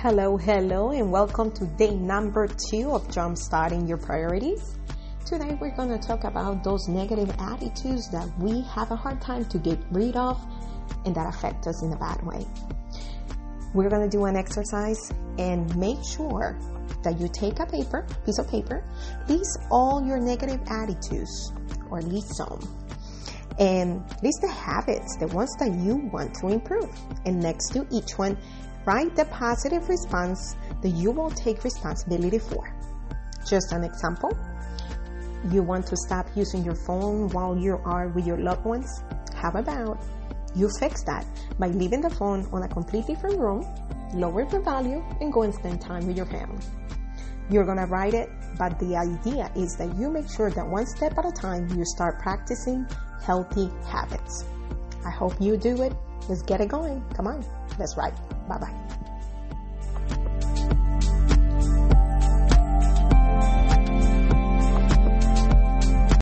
Hello, hello, and welcome to day number two of Jumpstarting Your Priorities. Today we're going to talk about those negative attitudes that we have a hard time to get rid of and that affect us in a bad way. We're going to do an exercise and make sure that you take a paper, piece of paper, list all your negative attitudes or list some. And list the habits, the ones that you want to improve. And next to each one, write the positive response that you will take responsibility for. Just an example you want to stop using your phone while you are with your loved ones? How about you fix that by leaving the phone on a completely different room, lower the value, and go and spend time with your family? You're to write it, but the idea is that you make sure that one step at a time you start practicing healthy habits. I hope you do it. Let's get it going. Come on. That's right. Bye bye.